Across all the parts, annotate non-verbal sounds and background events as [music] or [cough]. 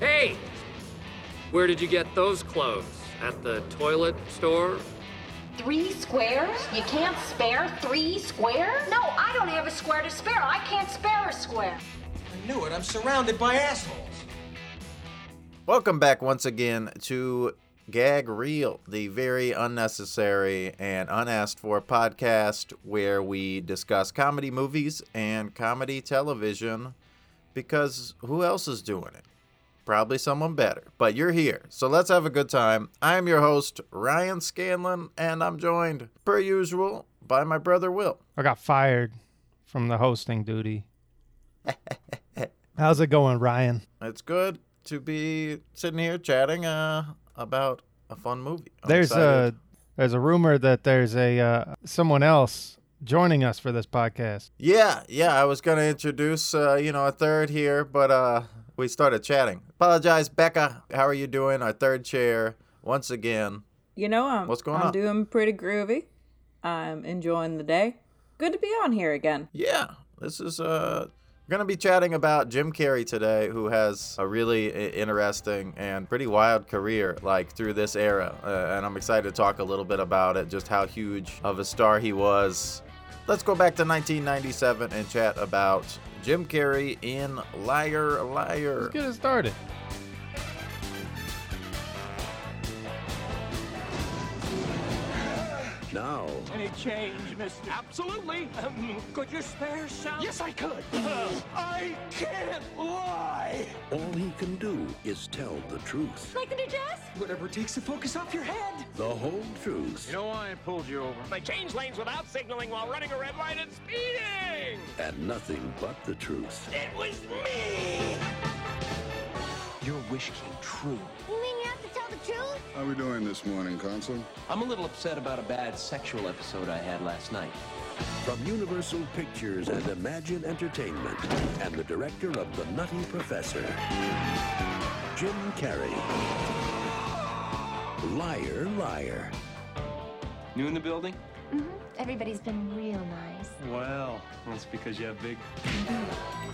Hey! Where did you get those clothes? At the toilet store? Three squares? You can't spare three squares? No, I don't have a square to spare. I can't spare a square. I knew it. I'm surrounded by assholes. Welcome back once again to Gag Reel, the very unnecessary and unasked for podcast where we discuss comedy movies and comedy television because who else is doing it? Probably someone better, but you're here, so let's have a good time. I'm your host, Ryan Scanlon, and I'm joined, per usual, by my brother Will. I got fired from the hosting duty. [laughs] How's it going, Ryan? It's good to be sitting here chatting uh, about a fun movie. I'm there's excited. a there's a rumor that there's a uh, someone else joining us for this podcast. Yeah, yeah, I was gonna introduce uh, you know a third here, but uh, we started chatting. Apologize, Becca. How are you doing? Our third chair once again. You know, I'm, What's going I'm on? doing pretty groovy. I'm enjoying the day. Good to be on here again. Yeah, this is uh. We're gonna be chatting about Jim Carrey today, who has a really interesting and pretty wild career, like through this era, uh, and I'm excited to talk a little bit about it, just how huge of a star he was. Let's go back to 1997 and chat about Jim Carrey in Liar Liar. Let's get it started. Now, Any change, mister? Absolutely. Um, could you spare some? Yes, I could. I can't lie. all he can do is tell the truth, Like the new dress? Whatever takes the focus off your head. the whole truth, You know why I pulled you over? I changed lanes without signaling while running a red light and speeding. and nothing but the truth. It was me. Your wish came true. Truth? How are we doing this morning, Consul? I'm a little upset about a bad sexual episode I had last night. From Universal Pictures and Imagine Entertainment, and the director of The Nutty Professor, Jim Carrey. Liar, liar. New in the building? Mm-hmm. Everybody's been real nice. Well, that's because you have big.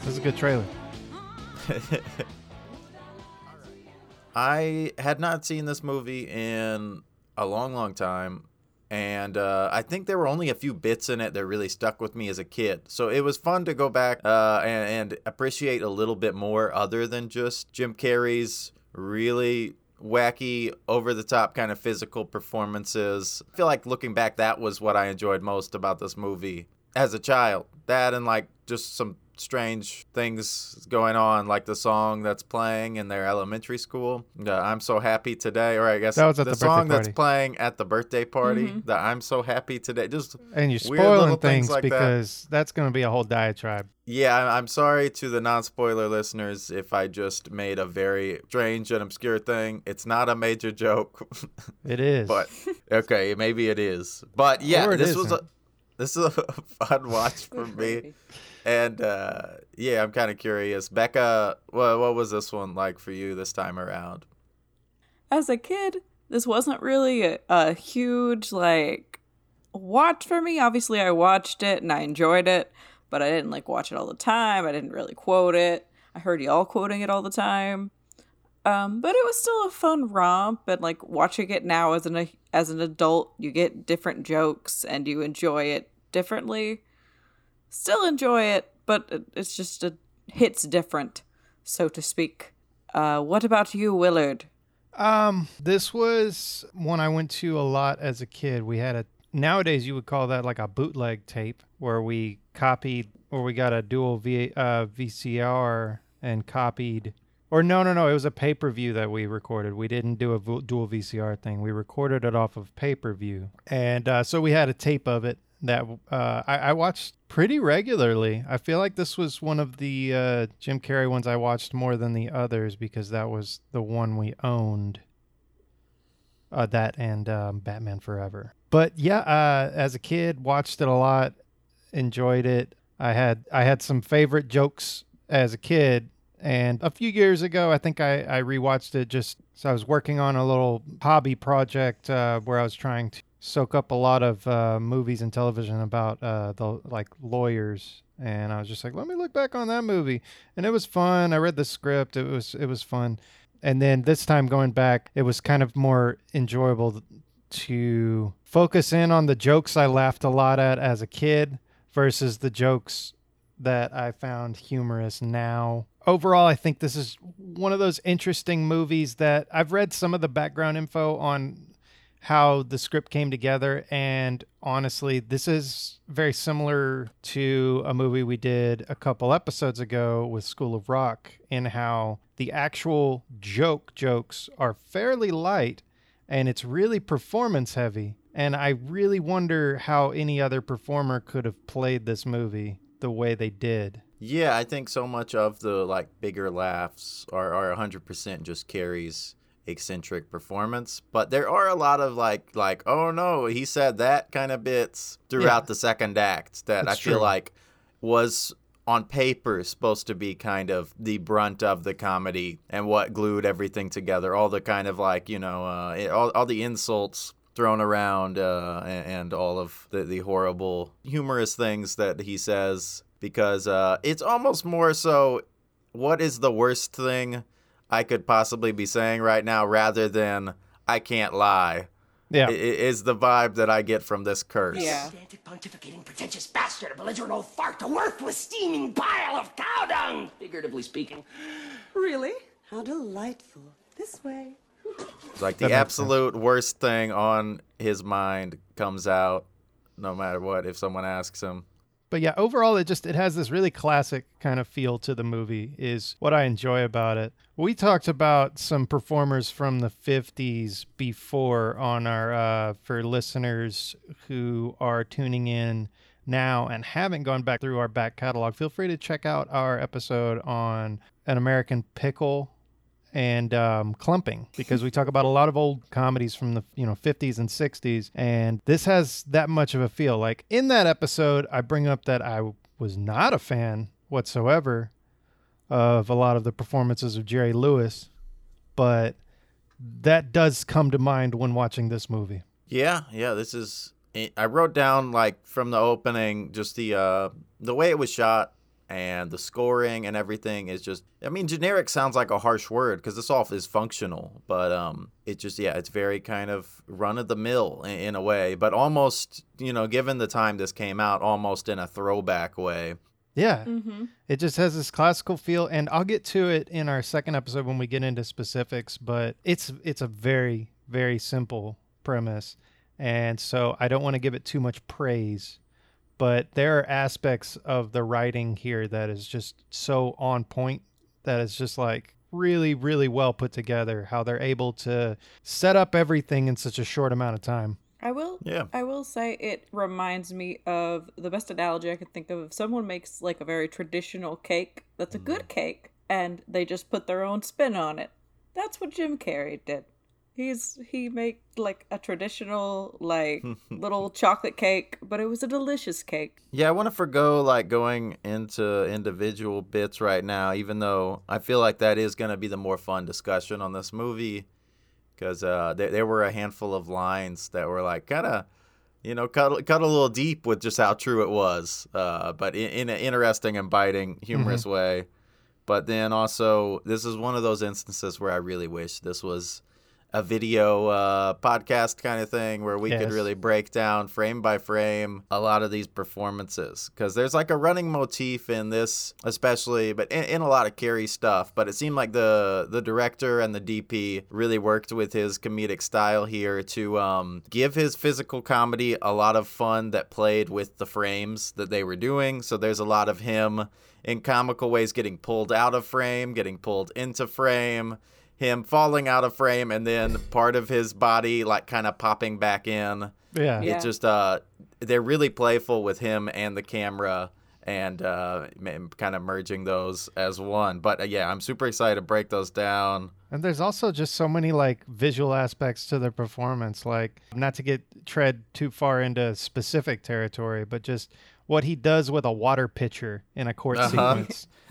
This is a good trailer. [laughs] I had not seen this movie in a long, long time. And uh, I think there were only a few bits in it that really stuck with me as a kid. So it was fun to go back uh, and, and appreciate a little bit more other than just Jim Carrey's really wacky, over the top kind of physical performances. I feel like looking back, that was what I enjoyed most about this movie as a child. That and like just some strange things going on, like the song that's playing in their elementary school. Uh, I'm so happy today, or I guess That was at the, the birthday song that's playing at the birthday party. That I'm so happy today. Just And you're weird little spoiling things like that. because that's going to be a whole diatribe. Yeah, I- I'm sorry to the non-spoiler listeners if I just made a very strange and obscure thing. It's not a major joke, [laughs] It is. but okay, maybe it is. But yeah, Or it this was a this is a [laughs] fun watch for me. And uh, yeah, I'm kind of curious. Becca, what, what was this one like for you this time around? As a kid, this wasn't really a, a huge, like, watch for me. Obviously, I watched it and I enjoyed it, but I didn't, like, watch it all the time. I didn't really quote it. I heard y'all quoting it all the time. Um, but it was still a fun romp, and like watching it now as an as an adult, you get different jokes and you enjoy it differently. Still enjoy it, but it's just a hits different, so to speak. Uh, what about you, Willard? Um, this was one I went to a lot as a kid. We had a nowadays you would call that like a bootleg tape where we copied or we got a dual v, uh, VCR and copied or no no no it was a pay-per-view that we recorded we didn't do a dual vcr thing we recorded it off of pay-per-view and uh, so we had a tape of it that uh, I, I watched pretty regularly. I feel like this was one of the uh, jim carrey ones i watched more than the others because that was the one we owned. Uh, that and um, batman forever. But yeah uh, as a kid watched it a lot enjoyed it. I had i had some favorite jokes as a kid and a few years ago, I think I, I rewatched it just so I was working on a little hobby project uh, where I was trying to soak up a lot of uh, movies and television about uh, the like lawyers, and I was just like, let me look back on that movie, and it was fun. I read the script; it was it was fun, and then this time going back, it was kind of more enjoyable to focus in on the jokes I laughed a lot at as a kid versus the jokes that I found humorous now. Overall, I think this is one of those interesting movies that I've read some of the background info on how the script came together. And honestly, this is very similar to a movie we did a couple episodes ago with School of Rock, in how the actual joke jokes are fairly light and it's really performance heavy. And I really wonder how any other performer could have played this movie the way they did. Yeah, I think so much of the like bigger laughs are, are 100% just Carrey's eccentric performance, but there are a lot of like like oh no, he said that kind of bits throughout Yeah. the second act that That's I feel true. like was on paper supposed to be kind of the brunt of the comedy and what glued everything together. All the kind of like you know uh, all all the insults thrown around uh, and, and all of the, the horrible humorous things that he says because uh, it's almost more so what is the worst thing I could possibly be saying right now rather than I can't lie. Yeah. i- i- Is the vibe that I get from this curse. Yeah. Pedantic, pontificating, pretentious bastard, a belligerent old fart, a worthless, steaming pile of cow dung, figuratively speaking. Really? How delightful. This way. It's like the makes absolute worst thing on his mind comes out no matter what if someone asks him. But yeah, overall it just it has this really classic kind of feel to the movie is what I enjoy about it. We talked about some performers from the 50s before on our uh for listeners who are tuning in now and haven't gone back through our back catalog. Feel free to check out our episode on an American pickle and um, clumping because we talk about a lot of old comedies from the you know 50s and 60s and this has that much of a feel. Like in that episode i bring up that i was not a fan whatsoever of a lot of the performances of jerry lewis but that does come to mind when watching this movie. Yeah, yeah, this is I wrote down like from the opening just the uh the way it was shot and the scoring and everything is just I mean generic sounds like a harsh word cuz this all is functional, but um it just yeah, it's very kind of run of the mill in, in a way, but almost, you know, given the time this came out, almost in a throwback way. yeah Mm-hmm. It just has this classical feel, and I'll get to it in our second episode when we get into specifics. But it's it's a very very simple premise, and so I don't want to give it too much praise. But there are aspects of the writing here that is just so on point that it's just like really really well put together. How they're able to set up everything in such a short amount of time. I will. Yeah. I will say it reminds me of the best analogy I could think of. If someone makes like a very traditional cake, that's a good mm. cake, and they just put their own spin on it. That's what Jim Carrey did. He's he made like a traditional like [laughs] little chocolate cake, but it was a delicious cake. Yeah, I want to forgo like going into individual bits right now, even though I feel like that is going to be the more fun discussion on this movie, because uh, there, there were a handful of lines that were like kind of, you know, cut cut a little deep with just how true it was, uh, but in, in an interesting and biting, humorous way. But then also, this is one of those instances where I really wish this was a video uh, podcast kind of thing where we could really break down frame by frame a lot of these performances. Because there's like a running motif in this especially but in, in a lot of Carrey stuff but it seemed like the the director and the DP really worked with his comedic style here to um, give his physical comedy a lot of fun that played with the frames that they were doing. So there's a lot of him in comical ways getting pulled out of frame getting pulled into frame him falling out of frame and then part of his body like kind of popping back in. Yeah. Yeah. It just uh they're really playful with him and the camera and uh kind of merging those as one. But uh, yeah, I'm super excited to break those down. And there's also just so many like visual aspects to the performance. Like, not to get tread too far into specific territory, but just what he does with a water pitcher in a court Uh-huh. sequence, [laughs]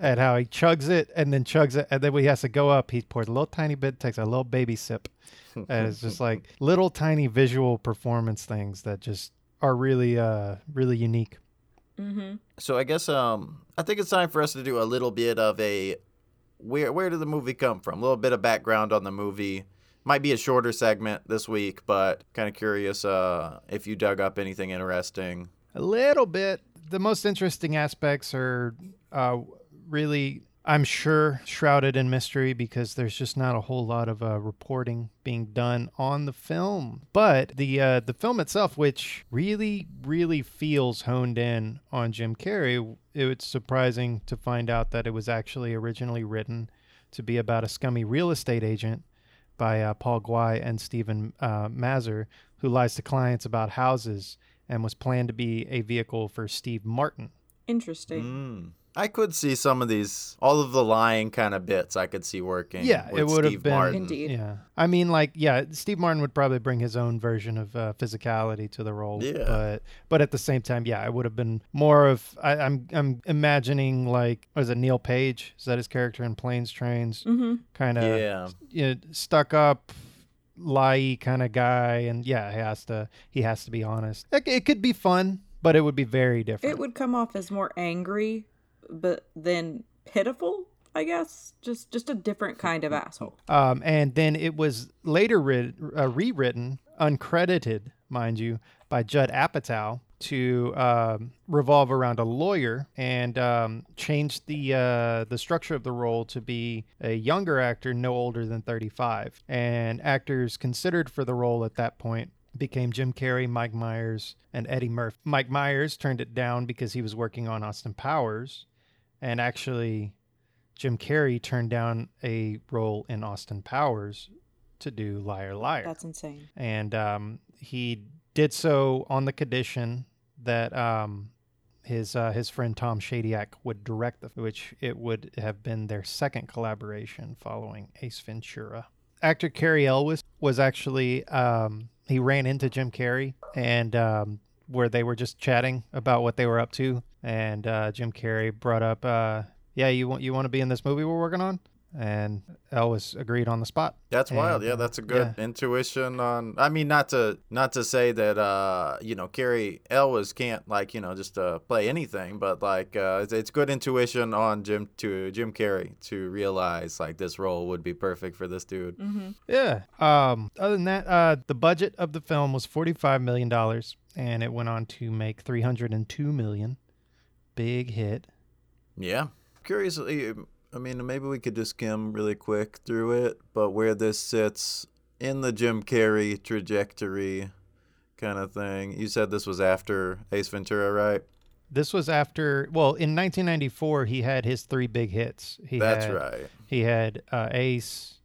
and how he chugs it and then chugs it, and then when he has to go up, he pours a little tiny bit, takes a little baby sip, and it's just like little tiny visual performance things that just are really, uh, really unique. Mm-hmm. So I guess um I think it's time for us to do a little bit of a where where did the movie come from? A little bit of background on the movie. Might be a shorter segment this week, but kind of curious uh if you dug up anything interesting. A little bit. The most interesting aspects are uh, really, I'm sure, shrouded in mystery because there's just not a whole lot of uh, reporting being done on the film. But the uh, the film itself, which really, really feels honed in on Jim Carrey, it's surprising to find out that it was actually originally written to be about a scummy real estate agent by uh, Paul Guay and Stephen uh, Mazur, who lies to clients about houses and was planned to be a vehicle for Steve Martin. Interesting. Mm. I could see some of these, all of the lying kind of bits. I could see working. Yeah, with it would Steve have been. Martin. Indeed. Yeah, I mean, like, yeah, Steve Martin would probably bring his own version of uh, physicality to the role. Yeah. but but at the same time, yeah, it would have been more of. I, I'm I'm imagining like was it Neal Page? Is that his character in Planes, Trains? Mm-hmm. Kind of Yeah. you know, stuck up lie kind of guy and yeah he has to he has to be honest it, it could be fun but it would be very different It would come off as more angry, but then pitiful. I guess just just a different kind of asshole. um, and then it was later writ- uh, rewritten uncredited mind you by judd apatow to um, revolve around a lawyer and um, change the uh, the structure of the role to be a younger actor no older than 35 and actors considered for the role at that point became Jim Carrey, Mike Myers, and Eddie Murphy. Mike Myers turned it down because he was working on Austin Powers, and actually, Jim Carrey turned down a role in Austin Powers to do Liar Liar. That's insane. and um, he did so on the condition that um, his uh, his friend Tom Shadyac would direct the, which it would have been their second collaboration following Ace Ventura. Actor Cary Elwes was actually um, he ran into Jim Carrey and um, where they were just chatting about what they were up to, and uh, Jim Carrey brought up, uh, "Yeah, you want you want to be in this movie we're working on," and Elwes agreed on the spot. That's wild. Yeah, uh, that's a good yeah. intuition on. I mean, not to not to say that uh, you know Cary Elwes can't like you know just uh, play anything, but like uh, it's, it's good intuition on Jim to Jim Carrey to realize like this role would be perfect for this dude. Mm-hmm. Yeah. Um, other than that, uh, the budget of the film was forty-five million dollars, and it went on to make three hundred and two million. Big hit. Yeah. Curiously, I mean, maybe we could just skim really quick through it, but where this sits in the Jim Carrey trajectory kind of thing. You said this was after Ace Ventura, right? This was after. Well, in nineteen ninety-four, he had his three big hits. He That's had, right. He had uh, Ace.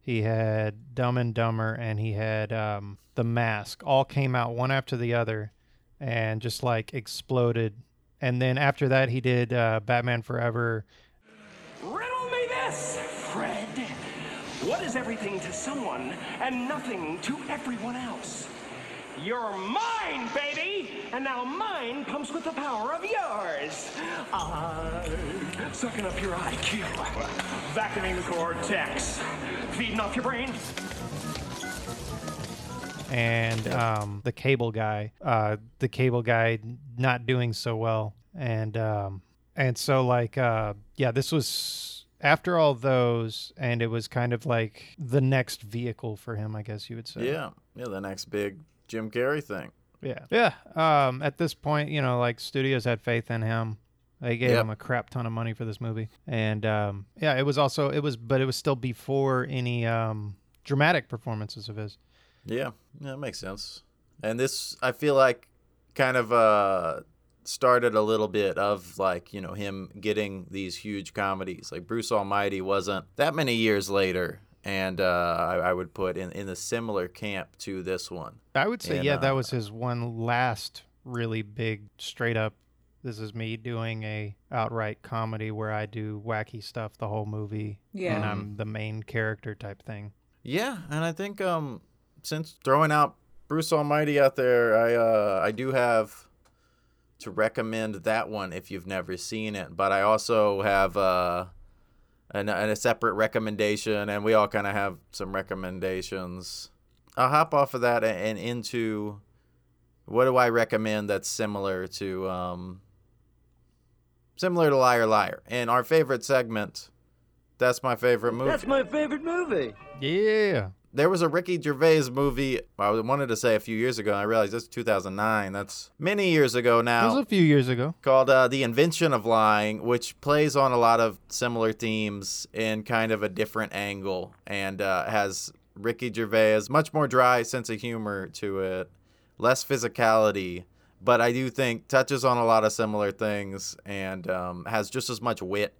He had Dumb and Dumber, and he had um, The Mask. All came out one after the other, and just like exploded. And then after that, he did uh, Batman Forever. This, Fred. What is everything to someone and nothing to everyone else? You're mine, baby! And now mine comes with the power of yours. I'm sucking up your IQ, vacuuming the cortex, feeding off your brain. and um, the cable guy, uh, the cable guy not doing so well, and um, and so like uh, yeah, this was after all those, and it was kind of like the next vehicle for him, I guess you would say. Yeah. Yeah, the next big Jim Carrey thing. yeah, yeah. Um, at this point, you know, like studios had faith in him. They gave Yep. him a crap ton of money for this movie, and um, yeah, it was also it was, but it was still before any um, dramatic performances of his. Yeah, yeah, that makes sense. And this, I feel like, kind of uh, started a little bit of like you know him getting these huge comedies. Like Bruce Almighty wasn't that many years later, and uh, I, I would put in in a similar camp to this one. I would say, And, yeah, uh, that was his one last really big, straight up. This is me doing a outright comedy where I do wacky stuff the whole movie. Yeah. And I'm the main character type thing. Yeah, and I think um since throwing out Bruce Almighty out there, I uh I do have to recommend that one if you've never seen it, but I also have uh an, a separate recommendation and we all kind of have some recommendations. I'll hop off of that and, and into what do I recommend that's similar to um similar to Liar Liar. And our favorite segment that's my favorite movie. That's my favorite movie. Yeah. There was a Ricky Gervais movie I wanted to say a few years ago, and I realized it's 2009. That's many years ago now. It was a few years ago. Called uh, The Invention of Lying, which plays on a lot of similar themes in kind of a different angle and uh, has Ricky Gervais, much more dry sense of humor to it, less physicality, but I do think touches on a lot of similar things and um, has just as much wit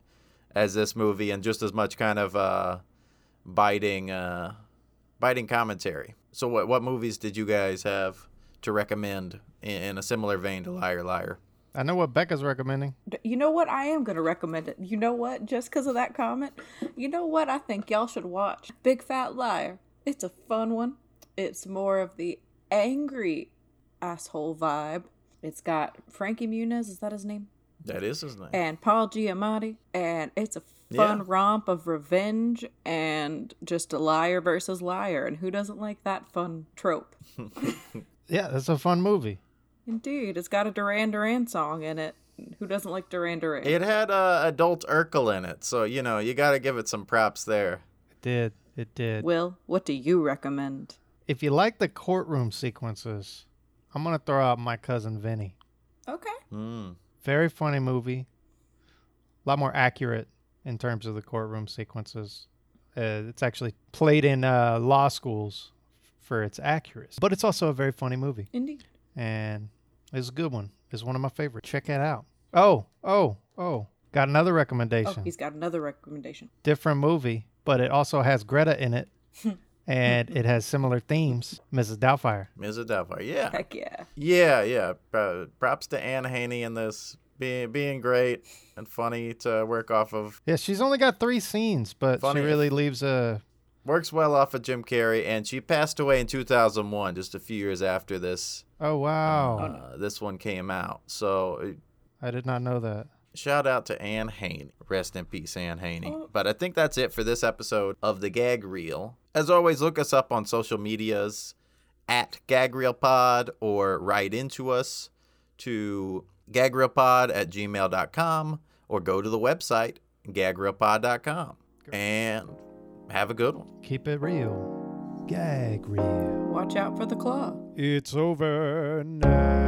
as this movie and just as much kind of uh, biting uh, biting commentary. So what what movies did you guys have to recommend in, in a similar vein to Liar Liar? I know what Becca's recommending. You know what? I am going to recommend it. You know what? Just because of that comment. You know what? I think y'all should watch Big Fat Liar. It's a fun one. It's more of the angry asshole vibe. It's got Frankie Muniz, is that his name? That is his name. And Paul Giamatti. And it's a fun Yeah. romp of revenge and just a liar versus liar. And who doesn't like that fun trope? [laughs] Yeah, that's a fun movie. Indeed. It's got a Duran Duran song in it. Who doesn't like Duran Duran? It had uh, adult Urkel in it, so you know you got to give it some props there. It did. It did. Will, what do you recommend? if you like the courtroom sequences, I'm gonna throw out my cousin Vinny. Okay. Mm. Very funny movie. A lot more accurate in terms of the courtroom sequences. Uh, it's actually played in uh, law schools for its accuracy, but it's also a very funny movie, Indeed. and it's a good one. It's one of my favorites. Check it out. Oh, oh, oh! Got another recommendation. Oh, recommendation. he's got another recommendation. Different movie, but it also has Greta in it, [laughs] and it has similar themes. Mrs. Doubtfire. Mrs. Doubtfire, yeah, Heck yeah. yeah, yeah. Uh, props to Anne Haney in this, being being great and funny to work off of. Yeah, she's only got three scenes, but Funny. she really leaves a. Works well off of Jim Carrey, and she passed away in 2001, just a few years after this. Oh wow! Uh, this one came out, so I did not know that. Shout out to Anne Haney. Rest in peace, Anne Haney. But I think that's it for this episode of the Gag Reel. As always, look us up on social medias at GagReelPod or write into us to gagreelpod at gmail.com or go to the website gagreelpod.com. And have a good one. Keep it real. Gag real. Watch out for the claw. It's over now.